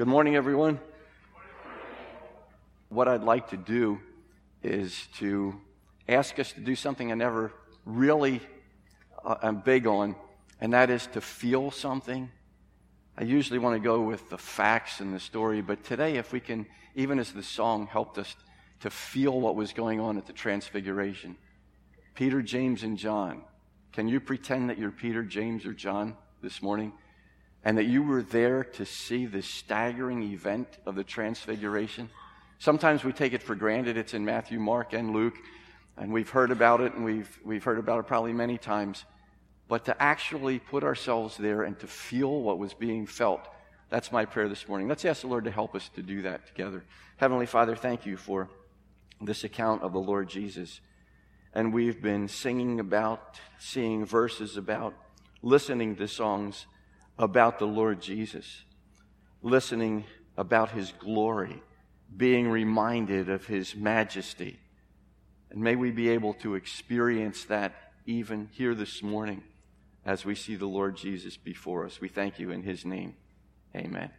Good morning, everyone. What I'd like to do is to ask us to do something I never really uh, am big on, and that is to feel something. I usually want to go with the facts and the story, but today, if we can, even as the song helped us to feel what was going on at the Transfiguration, Peter, James, and John. Can you pretend that you're Peter, James, or John this morning? And that you were there to see the staggering event of the Transfiguration? Sometimes we take it for granted. It's in Matthew, Mark, and Luke, and we've heard about it, and we've, we've heard about it probably many times. But to actually put ourselves there and to feel what was being felt, that's my prayer this morning. Let's ask the Lord to help us to do that together. Heavenly Father, thank you for this account of the Lord Jesus and we've been singing about, seeing verses about, listening to songs about the Lord Jesus, listening about his glory, being reminded of his majesty. And may we be able to experience that even here this morning as we see the Lord Jesus before us. We thank you in his name. Amen.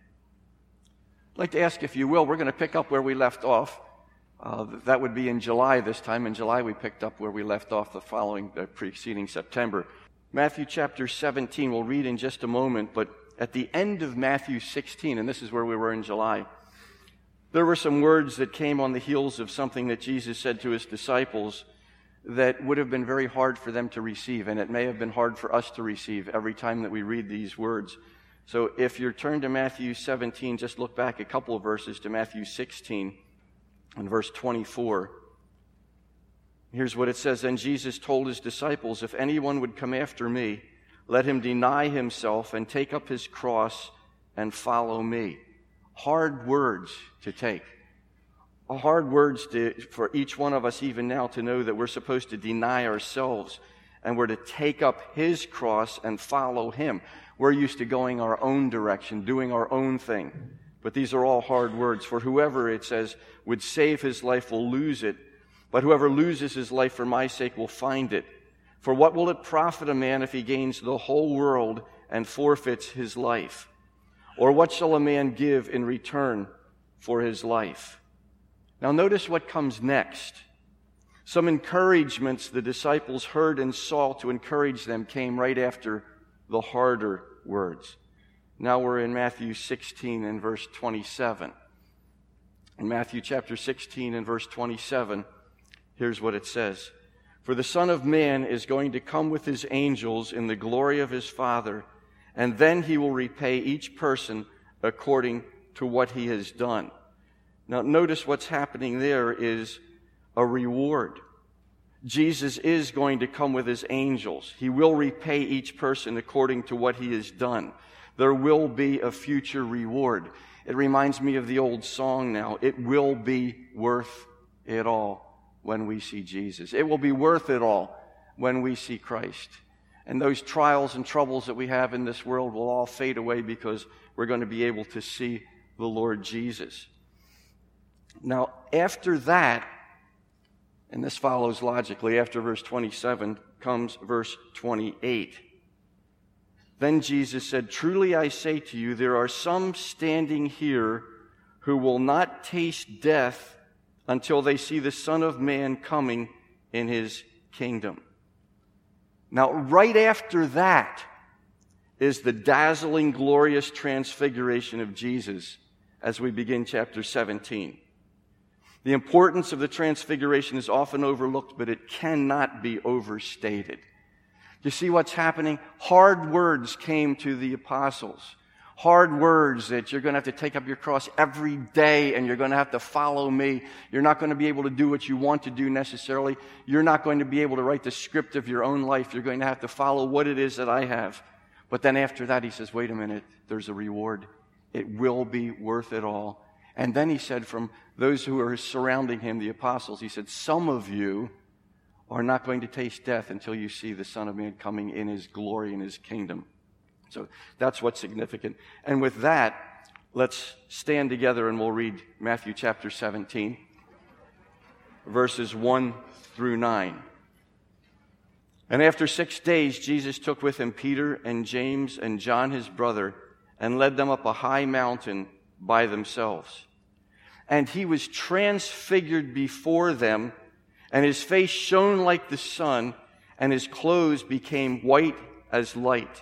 I'd like to ask, if you will, we're going to pick up where we left off uh, that would be in July this time. In July, we picked up where we left off the following, the preceding September. Matthew chapter 17, we'll read in just a moment, but at the end of Matthew 16, and this is where we were in July, there were some words that came on the heels of something that Jesus said to his disciples that would have been very hard for them to receive, and it may have been hard for us to receive every time that we read these words. So if you're turned to Matthew 17, just look back a couple of verses to Matthew 16 in verse 24. Here's what it says Then Jesus told his disciples, If anyone would come after me, let him deny himself and take up his cross and follow me. Hard words to take. Uh, hard words to, for each one of us, even now, to know that we're supposed to deny ourselves and we're to take up his cross and follow him. We're used to going our own direction, doing our own thing. But these are all hard words. For whoever, it says, would save his life will lose it. But whoever loses his life for my sake will find it. For what will it profit a man if he gains the whole world and forfeits his life? Or what shall a man give in return for his life? Now, notice what comes next. Some encouragements the disciples heard and saw to encourage them came right after the harder words. Now we're in Matthew 16 and verse 27. In Matthew chapter 16 and verse 27, here's what it says For the Son of Man is going to come with his angels in the glory of his Father, and then he will repay each person according to what he has done. Now, notice what's happening there is a reward. Jesus is going to come with his angels. He will repay each person according to what he has done there will be a future reward. It reminds me of the old song now. It will be worth it all when we see Jesus. It will be worth it all when we see Christ. And those trials and troubles that we have in this world will all fade away because we're going to be able to see the Lord Jesus. Now, after that, and this follows logically, after verse 27 comes verse 28. Then Jesus said, Truly I say to you, there are some standing here who will not taste death until they see the Son of Man coming in his kingdom. Now, right after that is the dazzling, glorious transfiguration of Jesus as we begin chapter 17. The importance of the transfiguration is often overlooked, but it cannot be overstated. You see what's happening? Hard words came to the apostles. Hard words that you're going to have to take up your cross every day and you're going to have to follow me. You're not going to be able to do what you want to do necessarily. You're not going to be able to write the script of your own life. You're going to have to follow what it is that I have. But then after that, he says, wait a minute, there's a reward. It will be worth it all. And then he said, from those who are surrounding him, the apostles, he said, some of you are not going to taste death until you see the Son of Man coming in his glory and his kingdom. So that's what's significant. And with that, let's stand together and we'll read Matthew chapter 17, verses 1 through 9. And after six days, Jesus took with him Peter and James and John his brother and led them up a high mountain by themselves. And he was transfigured before them, and his face shone like the sun, and his clothes became white as light.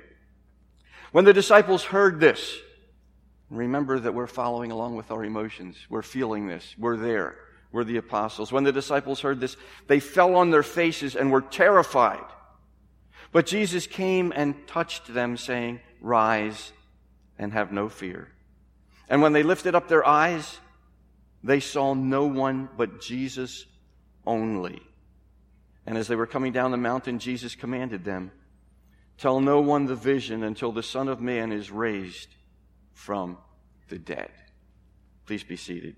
When the disciples heard this, remember that we're following along with our emotions. We're feeling this. We're there. We're the apostles. When the disciples heard this, they fell on their faces and were terrified. But Jesus came and touched them, saying, Rise and have no fear. And when they lifted up their eyes, they saw no one but Jesus only. And as they were coming down the mountain, Jesus commanded them, Tell no one the vision until the Son of Man is raised from the dead. Please be seated.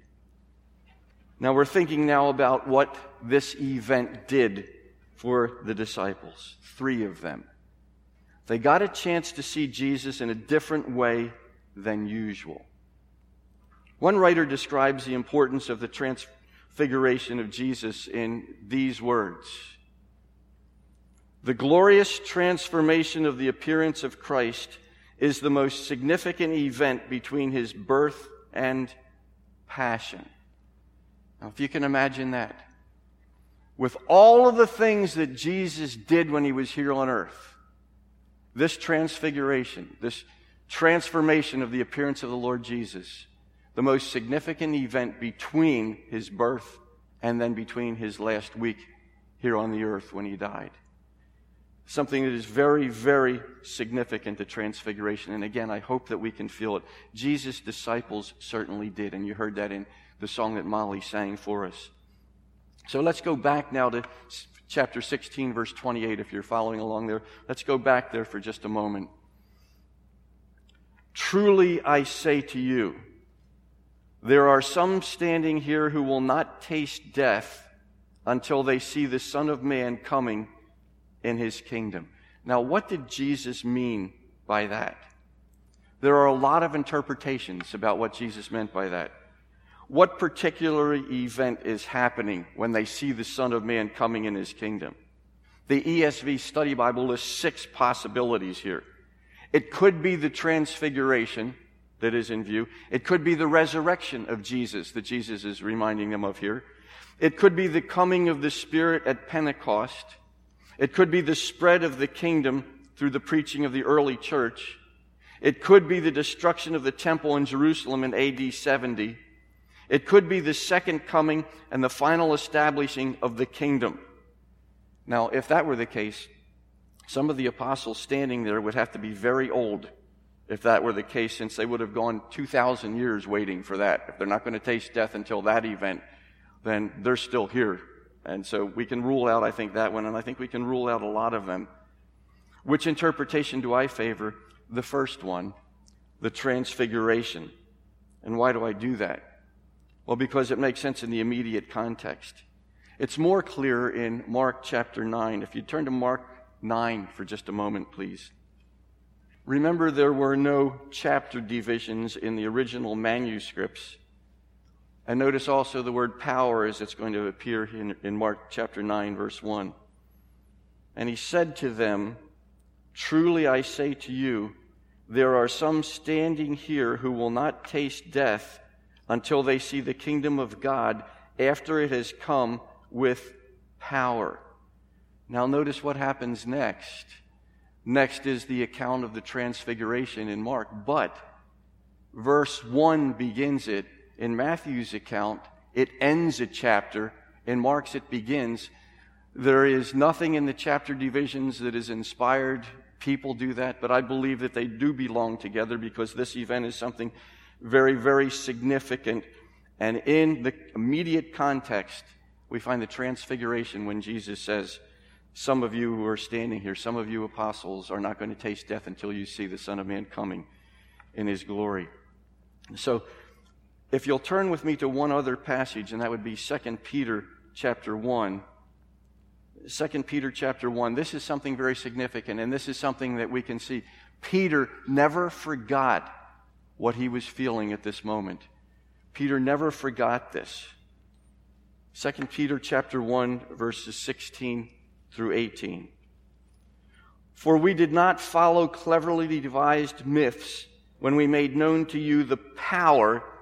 Now we're thinking now about what this event did for the disciples, three of them. They got a chance to see Jesus in a different way than usual. One writer describes the importance of the transfiguration of Jesus in these words The glorious transformation of the appearance of Christ is the most significant event between his birth and passion. Now, if you can imagine that with all of the things that Jesus did when he was here on earth, this transfiguration, this transformation of the appearance of the Lord Jesus, the most significant event between his birth and then between his last week here on the earth when he died. Something that is very, very significant to transfiguration. And again, I hope that we can feel it. Jesus' disciples certainly did, and you heard that in the song that Molly sang for us. So let's go back now to chapter 16, verse 28, if you're following along there. Let's go back there for just a moment. Truly I say to you, there are some standing here who will not taste death until they see the Son of Man coming in his kingdom. Now, what did Jesus mean by that? There are a lot of interpretations about what Jesus meant by that what particular event is happening when they see the Son of Man coming in his kingdom. The ESV Study Bible lists six possibilities here. It could be the transfiguration that is in view. It could be the resurrection of Jesus that Jesus is reminding them of here. It could be the coming of the Spirit at Pentecost. It could be the spread of the kingdom through the preaching of the early church. It could be the destruction of the temple in Jerusalem in AD 70. It could be the second coming and the final establishing of the kingdom. Now, if that were the case, some of the apostles standing there would have to be very old if that were the case, since they would have gone 2,000 years waiting for that. If they're not going to taste death until that event, then they're still here. And so we can rule out, I think, that one, and I think we can rule out a lot of them. Which interpretation do I favor? The first one, the transfiguration. And why do I do that? Well, because it makes sense in the immediate context. It's more clear in Mark chapter 9. If you turn to Mark 9 for just a moment, please. Remember, there were no chapter divisions in the original manuscripts. And notice also the word power as it's going to appear in, in Mark chapter 9, verse 1. And he said to them, Truly I say to you, there are some standing here who will not taste death until they see the kingdom of God after it has come with power. Now, notice what happens next. Next is the account of the transfiguration in Mark. But verse 1 begins it. In Matthew's account, it ends a chapter. In Mark's, it begins. There is nothing in the chapter divisions that is inspired. People do that, but I believe that they do belong together because this event is something very, very significant. And in the immediate context, we find the transfiguration when Jesus says, Some of you who are standing here, some of you apostles, are not going to taste death until you see the Son of Man coming in his glory. So, if you'll turn with me to one other passage, and that would be 2 Peter chapter 1. 2 Peter chapter 1. This is something very significant, and this is something that we can see. Peter never forgot what he was feeling at this moment. Peter never forgot this. 2 Peter chapter 1 verses 16 through 18. For we did not follow cleverly devised myths when we made known to you the power,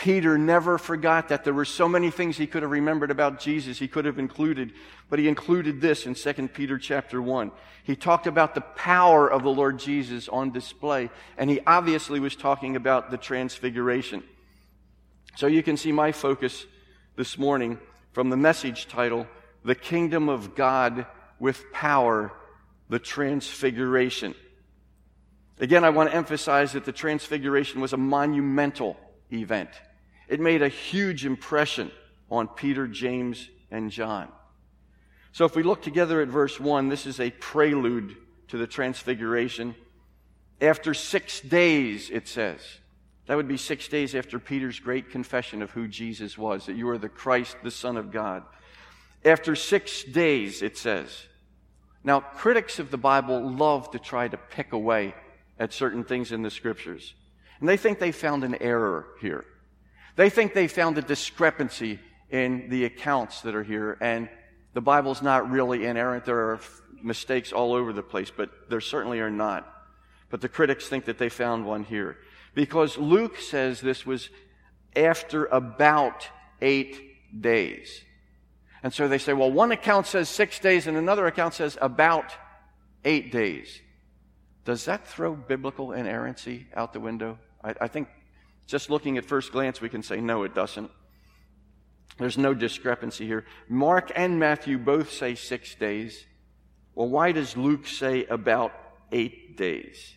Peter never forgot that there were so many things he could have remembered about Jesus he could have included, but he included this in 2 Peter chapter 1. He talked about the power of the Lord Jesus on display, and he obviously was talking about the transfiguration. So you can see my focus this morning from the message title, The Kingdom of God with Power, the Transfiguration. Again, I want to emphasize that the Transfiguration was a monumental event. It made a huge impression on Peter, James, and John. So if we look together at verse 1, this is a prelude to the transfiguration. After six days, it says, that would be six days after Peter's great confession of who Jesus was, that you are the Christ, the Son of God. After six days, it says. Now, critics of the Bible love to try to pick away at certain things in the scriptures. And they think they found an error here. They think they found a discrepancy in the accounts that are here, and the Bible's not really inerrant. There are mistakes all over the place, but there certainly are not. But the critics think that they found one here. Because Luke says this was after about eight days. And so they say, well, one account says six days and another account says about eight days. Does that throw biblical inerrancy out the window? I, I think just looking at first glance, we can say, no, it doesn't. There's no discrepancy here. Mark and Matthew both say six days. Well, why does Luke say about eight days?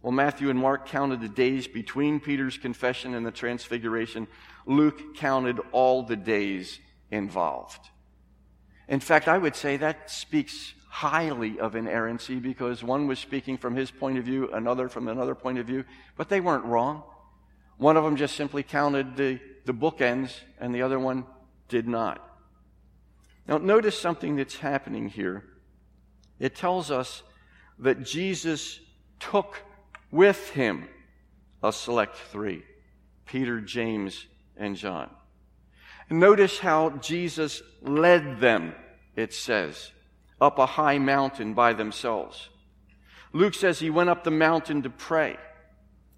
Well, Matthew and Mark counted the days between Peter's confession and the transfiguration. Luke counted all the days involved. In fact, I would say that speaks highly of inerrancy because one was speaking from his point of view, another from another point of view, but they weren't wrong. One of them just simply counted the, the bookends, and the other one did not. Now, notice something that's happening here. It tells us that Jesus took with him a select three Peter, James, and John. Notice how Jesus led them, it says, up a high mountain by themselves. Luke says he went up the mountain to pray.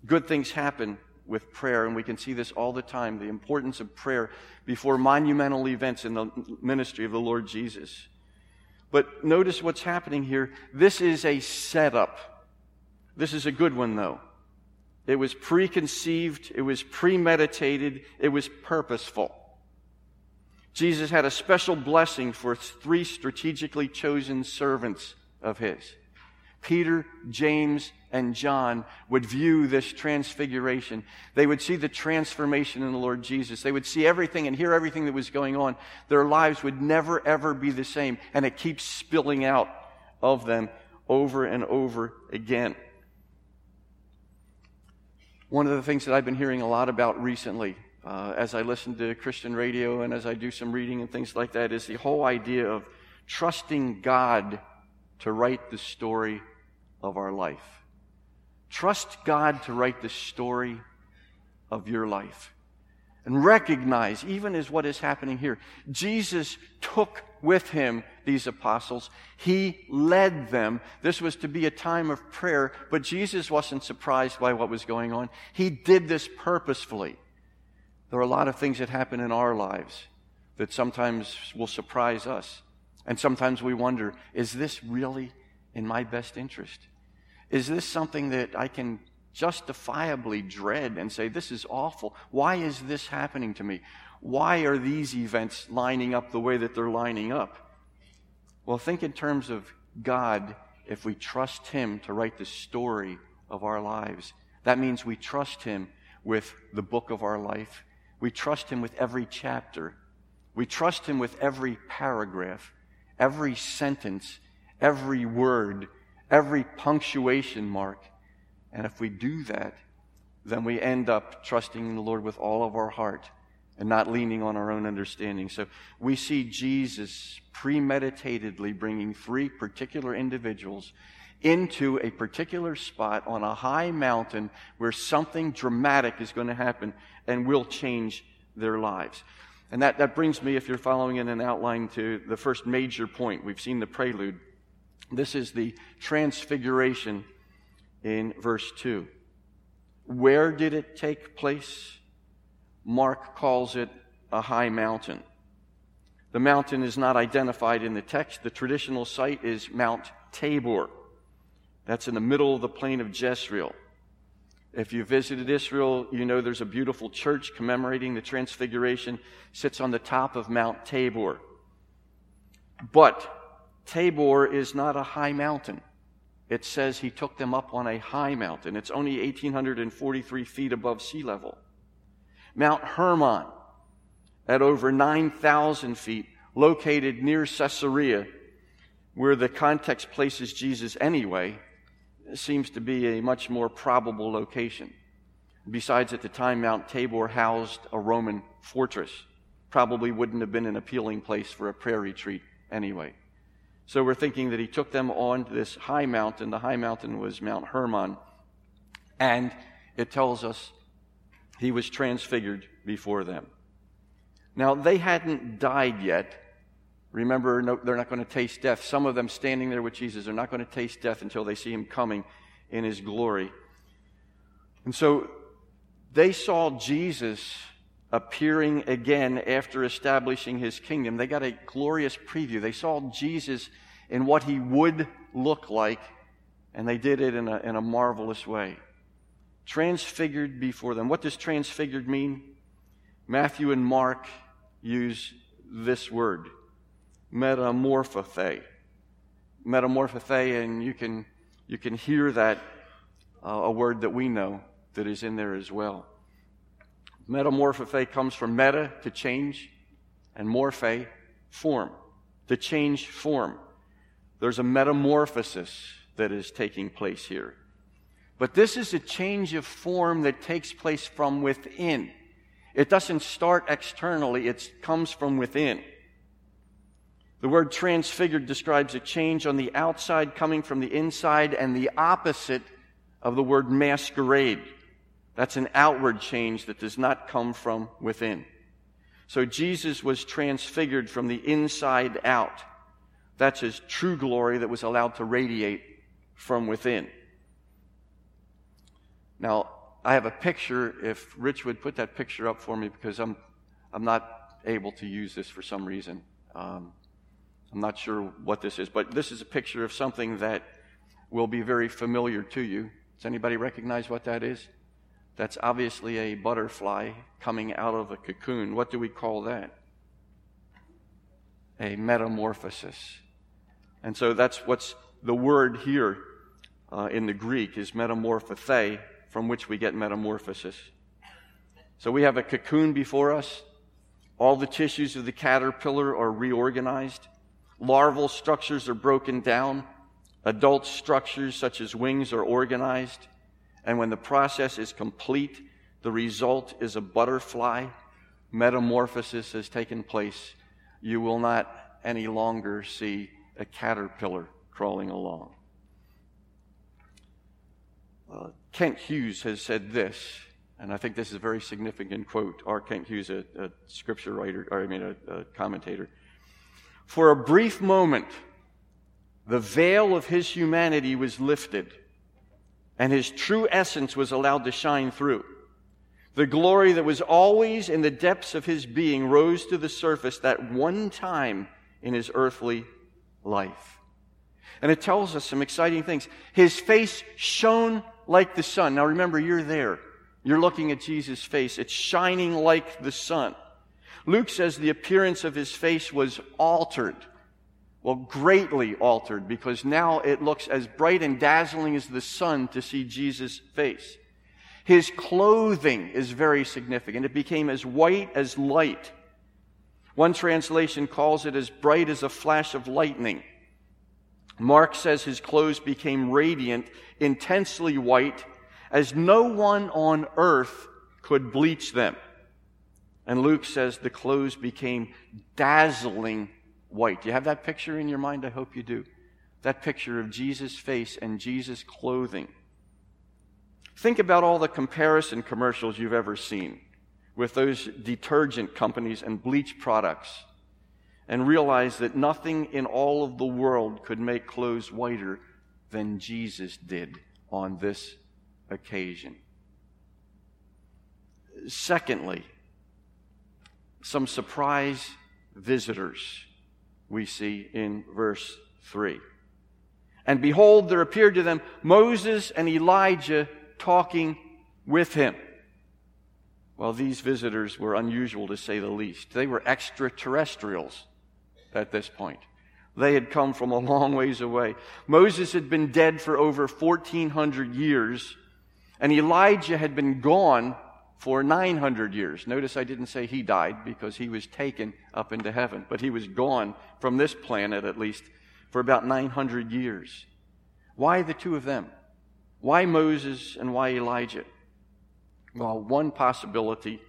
Good things happen with prayer, and we can see this all the time the importance of prayer before monumental events in the ministry of the Lord Jesus. But notice what's happening here. This is a setup. This is a good one, though. It was preconceived, it was premeditated, it was purposeful. Jesus had a special blessing for three strategically chosen servants of his. Peter, James, and John would view this transfiguration. They would see the transformation in the Lord Jesus. They would see everything and hear everything that was going on. Their lives would never, ever be the same. And it keeps spilling out of them over and over again. One of the things that I've been hearing a lot about recently, uh, as I listen to Christian radio and as I do some reading and things like that, is the whole idea of trusting God to write the story of our life. Trust God to write the story of your life. And recognize, even as what is happening here, Jesus took with him these apostles. He led them. This was to be a time of prayer, but Jesus wasn't surprised by what was going on. He did this purposefully. There are a lot of things that happen in our lives that sometimes will surprise us. And sometimes we wonder, is this really in my best interest? Is this something that I can justifiably dread and say, this is awful? Why is this happening to me? why are these events lining up the way that they're lining up? Well, think in terms of God if we trust Him to write the story of our lives. That means we trust Him with the book of our life. We trust Him with every chapter. We trust Him with every paragraph, every sentence, every word, every punctuation mark. And if we do that, then we end up trusting in the Lord with all of our heart and not leaning on our own understanding. So we see Jesus premeditatedly bringing three particular individuals into a particular spot on a high mountain where something dramatic is going to happen and will change their lives. And that, that brings me, if you're following in an outline, to the first major point. We've seen the prelude. This is the transfiguration in verse 2. Where did it take place? Mark calls it a high mountain. The mountain is not identified in the text. The traditional site is Mount Tabor. That's in the middle of the plain of Jezreel. If you visited Israel, you know there's a beautiful church commemorating the Transfiguration, sits on the top of Mount Tabor. But Tabor is not a high mountain. It says he took them up on a high mountain. It's only 1,843 feet above sea level. Mount Hermon, at over 9,000 feet, located near Caesarea, where the context places Jesus anyway, seems to be a much more probable location. Besides, at the time, Mount Tabor housed a Roman fortress. Probably wouldn't have been an appealing place for a prayer retreat anyway. So we're thinking that he took them on this high mountain. The high mountain was Mount Hermon. And it tells us he was transfigured before them. Now, they hadn't died yet. Remember, no, they're not going to taste death. Some of them standing there with Jesus are not going to taste death until they see him coming in his glory. And so they saw Jesus appearing again after establishing his kingdom. They got a glorious preview. They saw Jesus in what he would look like, and they did it in a, in a marvelous way transfigured before them. What does transfigured mean? Matthew and Mark use this word, metamorphothe. Metamorphothe, and you can, you can hear that, uh, a word that we know that is in there as well. Metamorphothe comes from meta, to change, and morphe, form, to change form. There's a metamorphosis that is taking place here. But this is a change of form that takes place from within. It doesn't start externally, it comes from within. The word transfigured describes a change on the outside coming from the inside and the opposite of the word masquerade. That's an outward change that does not come from within. So Jesus was transfigured from the inside out. That's his true glory that was allowed to radiate from within. Now, I have a picture. If Rich would put that picture up for me, because I'm, I'm not able to use this for some reason. Um, I'm not sure what this is, but this is a picture of something that will be very familiar to you. Does anybody recognize what that is? That's obviously a butterfly coming out of a cocoon. What do we call that? A metamorphosis. And so that's what's the word here uh, in the Greek is metamorphothe, from which we get metamorphosis. So we have a cocoon before us. All the tissues of the caterpillar are reorganized. Larval structures are broken down. Adult structures, such as wings, are organized. And when the process is complete, the result is a butterfly. Metamorphosis has taken place. You will not any longer see a caterpillar crawling along. Uh, Kent Hughes has said this, and I think this is a very significant quote. R. Kent Hughes, a, a scripture writer, or I mean, a, a commentator. For a brief moment, the veil of his humanity was lifted, and his true essence was allowed to shine through. The glory that was always in the depths of his being rose to the surface that one time in his earthly life. And it tells us some exciting things. His face shone like the sun. Now remember, you're there. You're looking at Jesus' face. It's shining like the sun. Luke says the appearance of his face was altered. Well, greatly altered because now it looks as bright and dazzling as the sun to see Jesus' face. His clothing is very significant. It became as white as light. One translation calls it as bright as a flash of lightning. Mark says his clothes became radiant, intensely white, as no one on earth could bleach them. And Luke says the clothes became dazzling white. Do you have that picture in your mind? I hope you do. That picture of Jesus' face and Jesus' clothing. Think about all the comparison commercials you've ever seen with those detergent companies and bleach products and realize that nothing in all of the world could make clothes whiter than Jesus did on this occasion. Secondly, some surprise visitors we see in verse 3. And behold, there appeared to them Moses and Elijah talking with him. Well, these visitors were unusual to say the least. They were extraterrestrials at this point. They had come from a long ways away. Moses had been dead for over 1,400 years, and Elijah had been gone for 900 years. Notice I didn't say he died because he was taken up into heaven, but he was gone from this planet at least for about 900 years. Why the two of them? Why Moses and why Elijah? Well, one possibility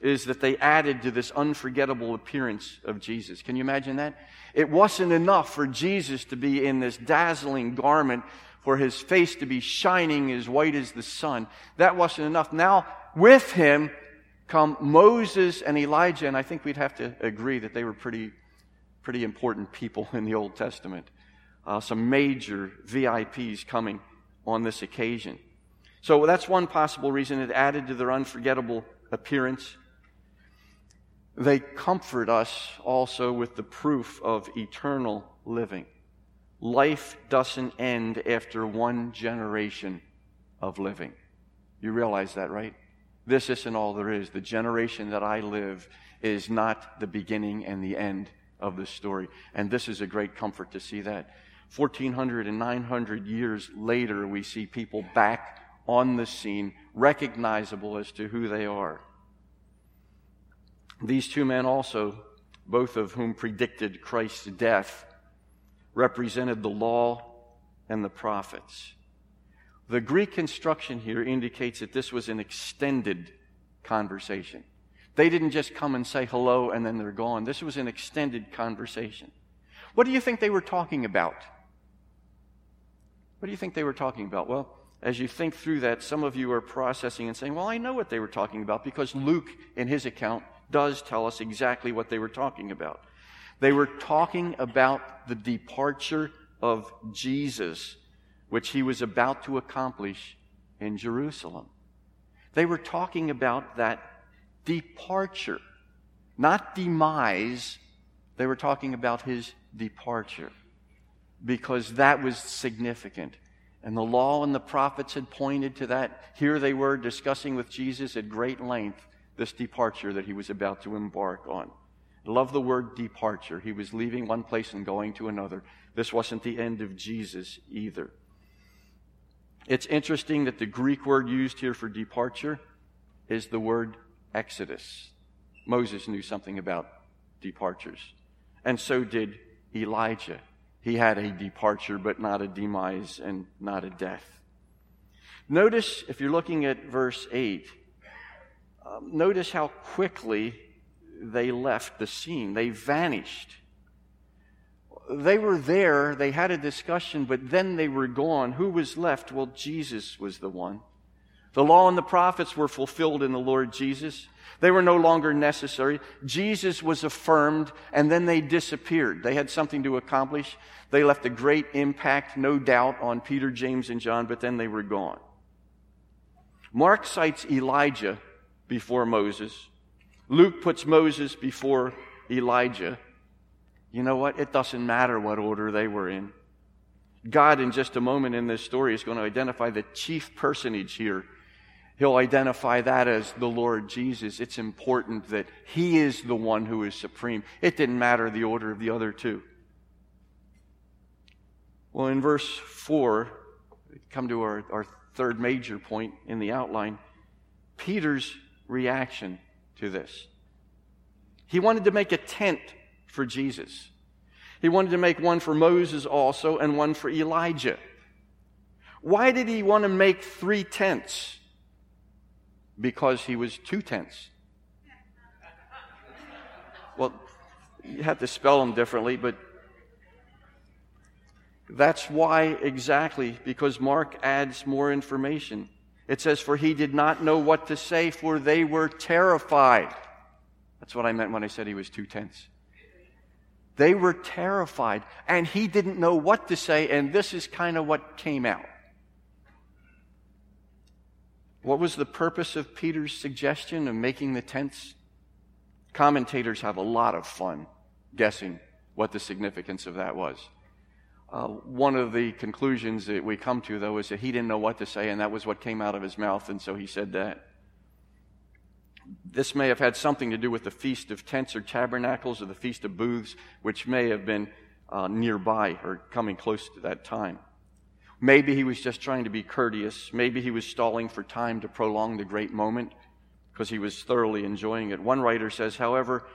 is that they added to this unforgettable appearance of Jesus. Can you imagine that? It wasn't enough for Jesus to be in this dazzling garment, for his face to be shining as white as the sun. That wasn't enough. Now, with him come Moses and Elijah, and I think we'd have to agree that they were pretty, pretty important people in the Old Testament. Uh, some major VIPs coming on this occasion. So that's one possible reason it added to their unforgettable appearance. They comfort us also with the proof of eternal living. Life doesn't end after one generation of living. You realize that, right? This isn't all there is. The generation that I live is not the beginning and the end of the story. And this is a great comfort to see that. 1400 and 900 years later, we see people back on the scene, recognizable as to who they are. These two men also, both of whom predicted Christ's death, represented the law and the prophets. The Greek construction here indicates that this was an extended conversation. They didn't just come and say hello and then they're gone. This was an extended conversation. What do you think they were talking about? What do you think they were talking about? Well, as you think through that, some of you are processing and saying, Well, I know what they were talking about because Luke, in his account, does tell us exactly what they were talking about. They were talking about the departure of Jesus, which he was about to accomplish in Jerusalem. They were talking about that departure, not demise. They were talking about his departure because that was significant. And the law and the prophets had pointed to that. Here they were discussing with Jesus at great length this departure that he was about to embark on. Love the word departure. He was leaving one place and going to another. This wasn't the end of Jesus either. It's interesting that the Greek word used here for departure is the word exodus. Moses knew something about departures, and so did Elijah. He had a departure, but not a demise and not a death. Notice, if you're looking at verse 8, um, notice how quickly they left the scene. They vanished. They were there, they had a discussion, but then they were gone. Who was left? Well, Jesus was the one. The law and the prophets were fulfilled in the Lord Jesus. They were no longer necessary. Jesus was affirmed, and then they disappeared. They had something to accomplish. They left a great impact, no doubt, on Peter, James, and John, but then they were gone. Mark cites Elijah before Moses. Luke puts Moses before Elijah. You know what? It doesn't matter what order they were in. God, in just a moment in this story, is going to identify the chief personage here. He'll identify that as the Lord Jesus. It's important that He is the one who is supreme. It didn't matter the order of the other two. Well, in verse 4, come to our, our third major point in the outline Peter's reaction to this. He wanted to make a tent for Jesus. He wanted to make one for Moses also and one for Elijah. Why did he want to make three tents? Because he was two tents. Well, you have to spell them differently, but that's why exactly, because Mark adds more information. It says, For he did not know what to say, for they were terrified. That's what I meant when I said he was two tenths. They were terrified, and he didn't know what to say, and this is kind of what came out. What was the purpose of Peter's suggestion of making the tents? Commentators have a lot of fun guessing what the significance of that was. Uh, one of the conclusions that we come to, though, is that he didn't know what to say, and that was what came out of his mouth, and so he said that. This may have had something to do with the Feast of Tents or Tabernacles or the Feast of Booths, which may have been uh, nearby or coming close to that time. Maybe he was just trying to be courteous. Maybe he was stalling for time to prolong the great moment because he was thoroughly enjoying it. One writer says, however,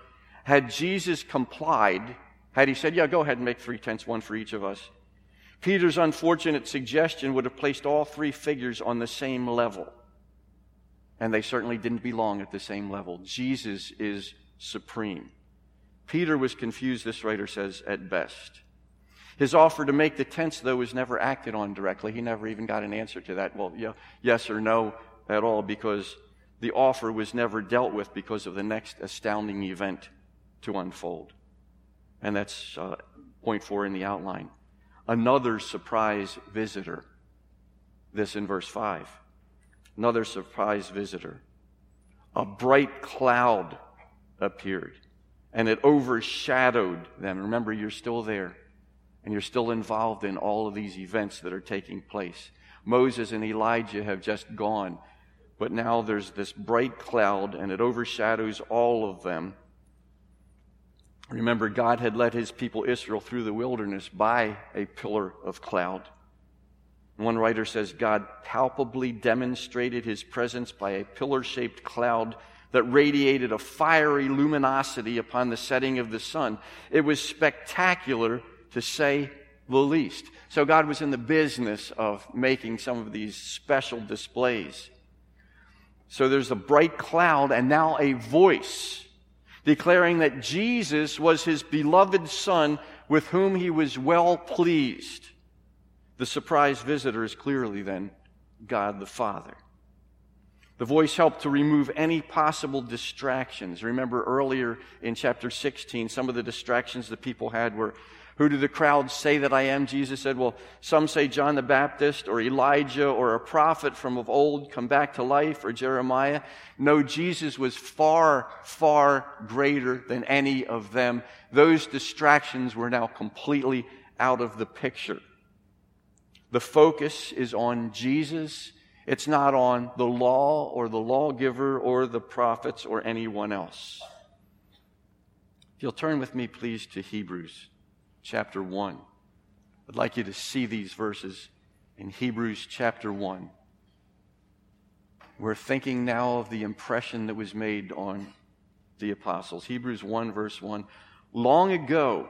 had Jesus complied, had he said, Yeah, go ahead and make three tents, one for each of us, Peter's unfortunate suggestion would have placed all three figures on the same level. And they certainly didn't belong at the same level. Jesus is supreme. Peter was confused, this writer says, at best. His offer to make the tents, though, was never acted on directly. He never even got an answer to that. Well, yeah, yes or no at all, because the offer was never dealt with because of the next astounding event to unfold. And that's uh, point four in the outline. Another surprise visitor. This in verse 5. Another surprise visitor. A bright cloud appeared, and it overshadowed them. Remember, you're still there, and you're still involved in all of these events that are taking place. Moses and Elijah have just gone, but now there's this bright cloud, and it overshadows all of them. Remember, God had led his people Israel through the wilderness by a pillar of cloud. One writer says God palpably demonstrated his presence by a pillar shaped cloud that radiated a fiery luminosity upon the setting of the sun. It was spectacular, to say the least. So God was in the business of making some of these special displays. So there's a bright cloud and now a voice declaring that Jesus was his beloved Son with whom he was well pleased. The surprise visitor is clearly then God the Father. The voice helped to remove any possible distractions. Remember earlier in chapter 16, some of the distractions the people had were who do the crowds say that I am? Jesus said, Well, some say John the Baptist or Elijah or a prophet from of old come back to life or Jeremiah. No, Jesus was far, far greater than any of them. Those distractions were now completely out of the picture. The focus is on Jesus. It's not on the law or the lawgiver or the prophets or anyone else. If you'll turn with me, please, to Hebrews chapter 1. I'd like you to see these verses in Hebrews chapter 1. We're thinking now of the impression that was made on the apostles. Hebrews 1, verse 1. Long ago,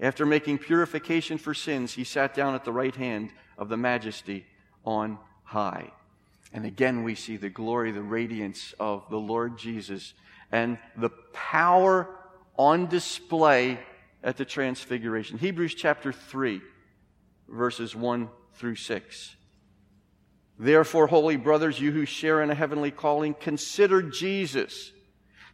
After making purification for sins, He sat down at the right hand of the majesty on high. And again, we see the glory, the radiance of the Lord Jesus, and the power on display at the transfiguration. Hebrews chapter 3 verses 1 through 6. Therefore, holy brothers, you who share in a heavenly calling, consider Jesus,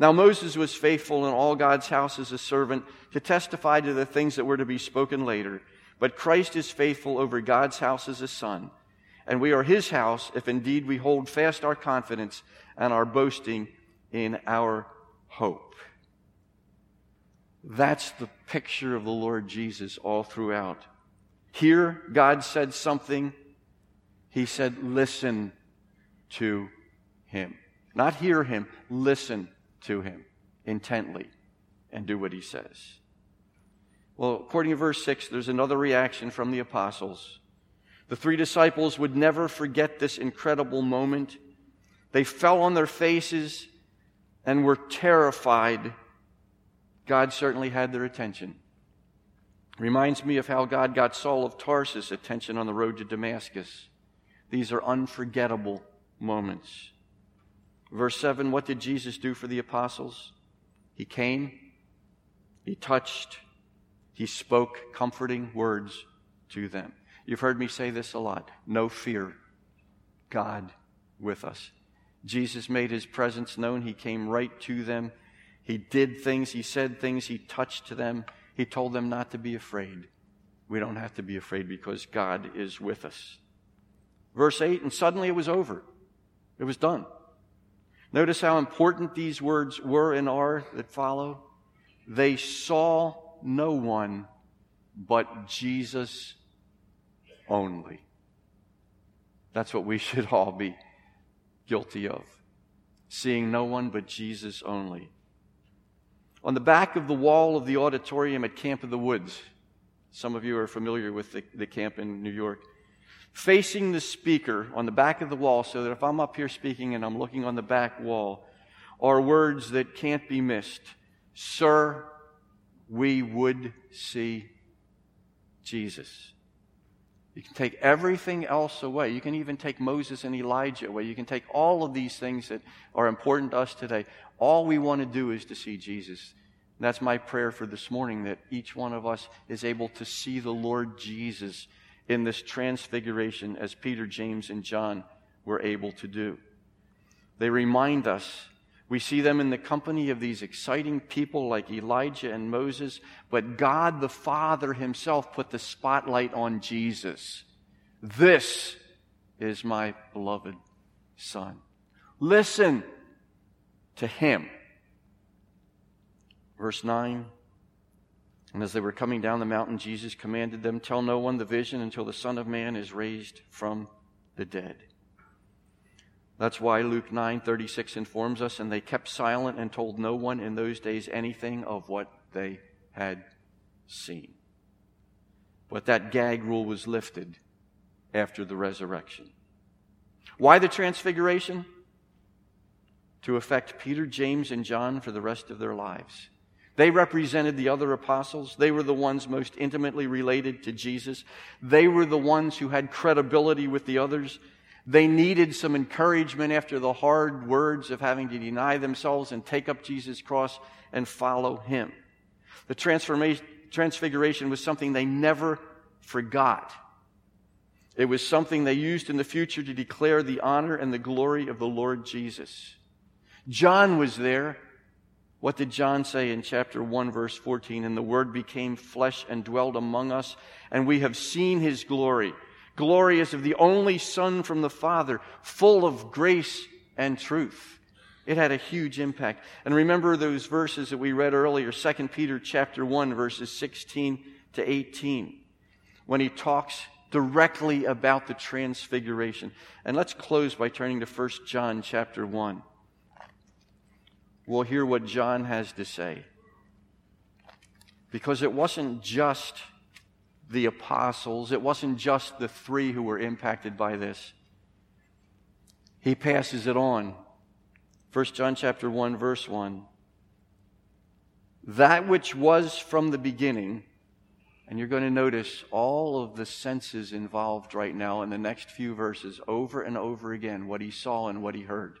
Now Moses was faithful in all God's house as a servant to testify to the things that were to be spoken later. But Christ is faithful over God's house as a son. And we are his house if indeed we hold fast our confidence and our boasting in our hope. That's the picture of the Lord Jesus all throughout. Here, God said something. He said, listen to him. Not hear him, listen to him intently and do what he says. Well, according to verse 6, there's another reaction from the apostles. The three disciples would never forget this incredible moment. They fell on their faces and were terrified. God certainly had their attention. Reminds me of how God got Saul of Tarsus' attention on the road to Damascus. These are unforgettable moments. Verse 7 What did Jesus do for the apostles? He came, he touched, he spoke comforting words to them. You've heard me say this a lot no fear, God with us. Jesus made his presence known. He came right to them. He did things, he said things, he touched them. He told them not to be afraid. We don't have to be afraid because God is with us. Verse 8, and suddenly it was over. It was done. Notice how important these words were and are that follow. They saw no one but Jesus only. That's what we should all be guilty of. Seeing no one but Jesus only. On the back of the wall of the auditorium at Camp of the Woods, some of you are familiar with the, the camp in New York facing the speaker on the back of the wall so that if I'm up here speaking and I'm looking on the back wall, are words that can't be missed. Sir, we would see Jesus. You can take everything else away. You can even take Moses and Elijah away. You can take all of these things that are important to us today. All we want to do is to see Jesus. And that's my prayer for this morning that each one of us is able to see the Lord Jesus in this transfiguration as Peter, James, and John were able to do. They remind us, we see them in the company of these exciting people like Elijah and Moses, but God the Father Himself put the spotlight on Jesus. This is my beloved Son. Listen to Him. Verse 9 and as they were coming down the mountain, Jesus commanded them, Tell no one the vision until the Son of Man is raised from the dead. That's why Luke 9:36 informs us, and they kept silent and told no one in those days anything of what they had seen. But that gag rule was lifted after the resurrection. Why the transfiguration? To affect Peter, James, and John for the rest of their lives. They represented the other apostles. They were the ones most intimately related to Jesus. They were the ones who had credibility with the others. They needed some encouragement after the hard words of having to deny themselves and take up Jesus' cross and follow him. The transformation, transfiguration was something they never forgot. It was something they used in the future to declare the honor and the glory of the Lord Jesus. John was there what did John say in chapter 1, verse 14? And the Word became flesh and dwelled among us, and we have seen his glory. Glory of the only Son from the Father, full of grace and truth. It had a huge impact. And remember those verses that we read earlier, 2 Peter chapter 1, verses 16 to 18, when he talks directly about the transfiguration. And let's close by turning to 1 John chapter 1 we'll hear what John has to say. Because it wasn't just the apostles, it wasn't just the three who were impacted by this. He passes it on. 1 John chapter 1 verse 1. That which was from the beginning, And you're going to notice all of the senses involved right now in the next few verses over and over again what he saw and what he heard.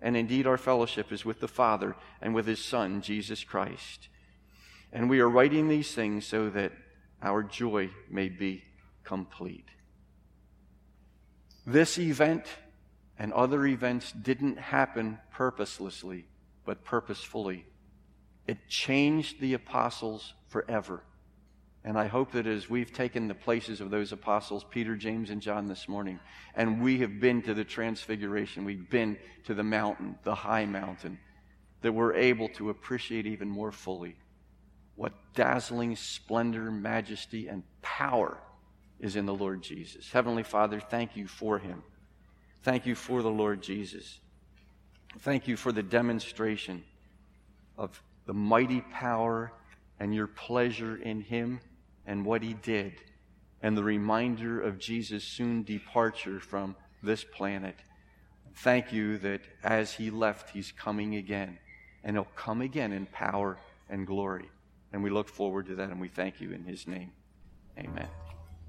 And indeed, our fellowship is with the Father and with His Son, Jesus Christ. And we are writing these things so that our joy may be complete. This event and other events didn't happen purposelessly, but purposefully. It changed the apostles forever. And I hope that as we've taken the places of those apostles, Peter, James, and John this morning, and we have been to the transfiguration, we've been to the mountain, the high mountain, that we're able to appreciate even more fully what dazzling splendor, majesty, and power is in the Lord Jesus. Heavenly Father, thank you for him. Thank you for the Lord Jesus. Thank you for the demonstration of the mighty power and your pleasure in him and what he did, and the reminder of Jesus' soon departure from this planet. Thank you that as he left, he's coming again, and he'll come again in power and glory. And we look forward to that, and we thank you in his name. Amen.